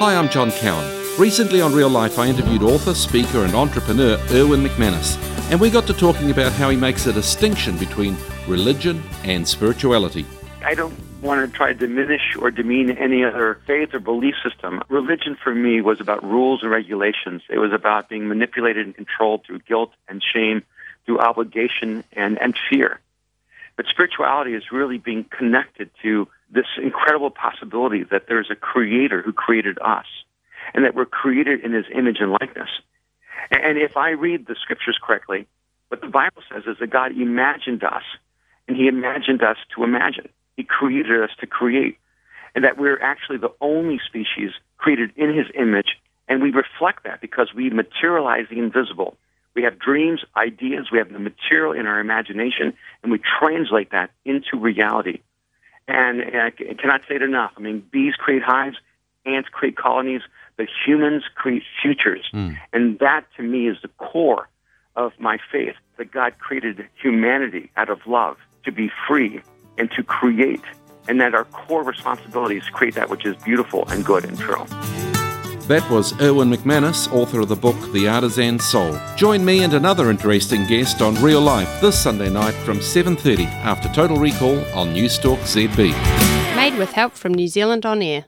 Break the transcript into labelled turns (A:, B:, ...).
A: Hi, I'm John Cowan. Recently on Real Life, I interviewed author, speaker, and entrepreneur Erwin McManus, and we got to talking about how he makes a distinction between religion and spirituality.
B: I don't want to try to diminish or demean any other faith or belief system. Religion for me was about rules and regulations. It was about being manipulated and controlled through guilt and shame, through obligation and, and fear. But spirituality is really being connected to this incredible possibility that there's a creator who created us and that we're created in his image and likeness. And if I read the scriptures correctly, what the Bible says is that God imagined us, and he imagined us to imagine. He created us to create, and that we're actually the only species created in his image, and we reflect that because we materialize the invisible. We have dreams, ideas, we have the material in our imagination, and we translate that into reality. And, and I cannot say it enough. I mean, bees create hives, ants create colonies, but humans create futures. Mm. And that to me is the core of my faith that God created humanity out of love to be free and to create, and that our core responsibility is to create that which is beautiful and good and true.
A: That was Erwin McManus, author of the book The Artisan Soul. Join me and another interesting guest on Real Life this Sunday night from 7:30 after Total Recall on Newstalk ZB.
C: Made with help from New Zealand On Air.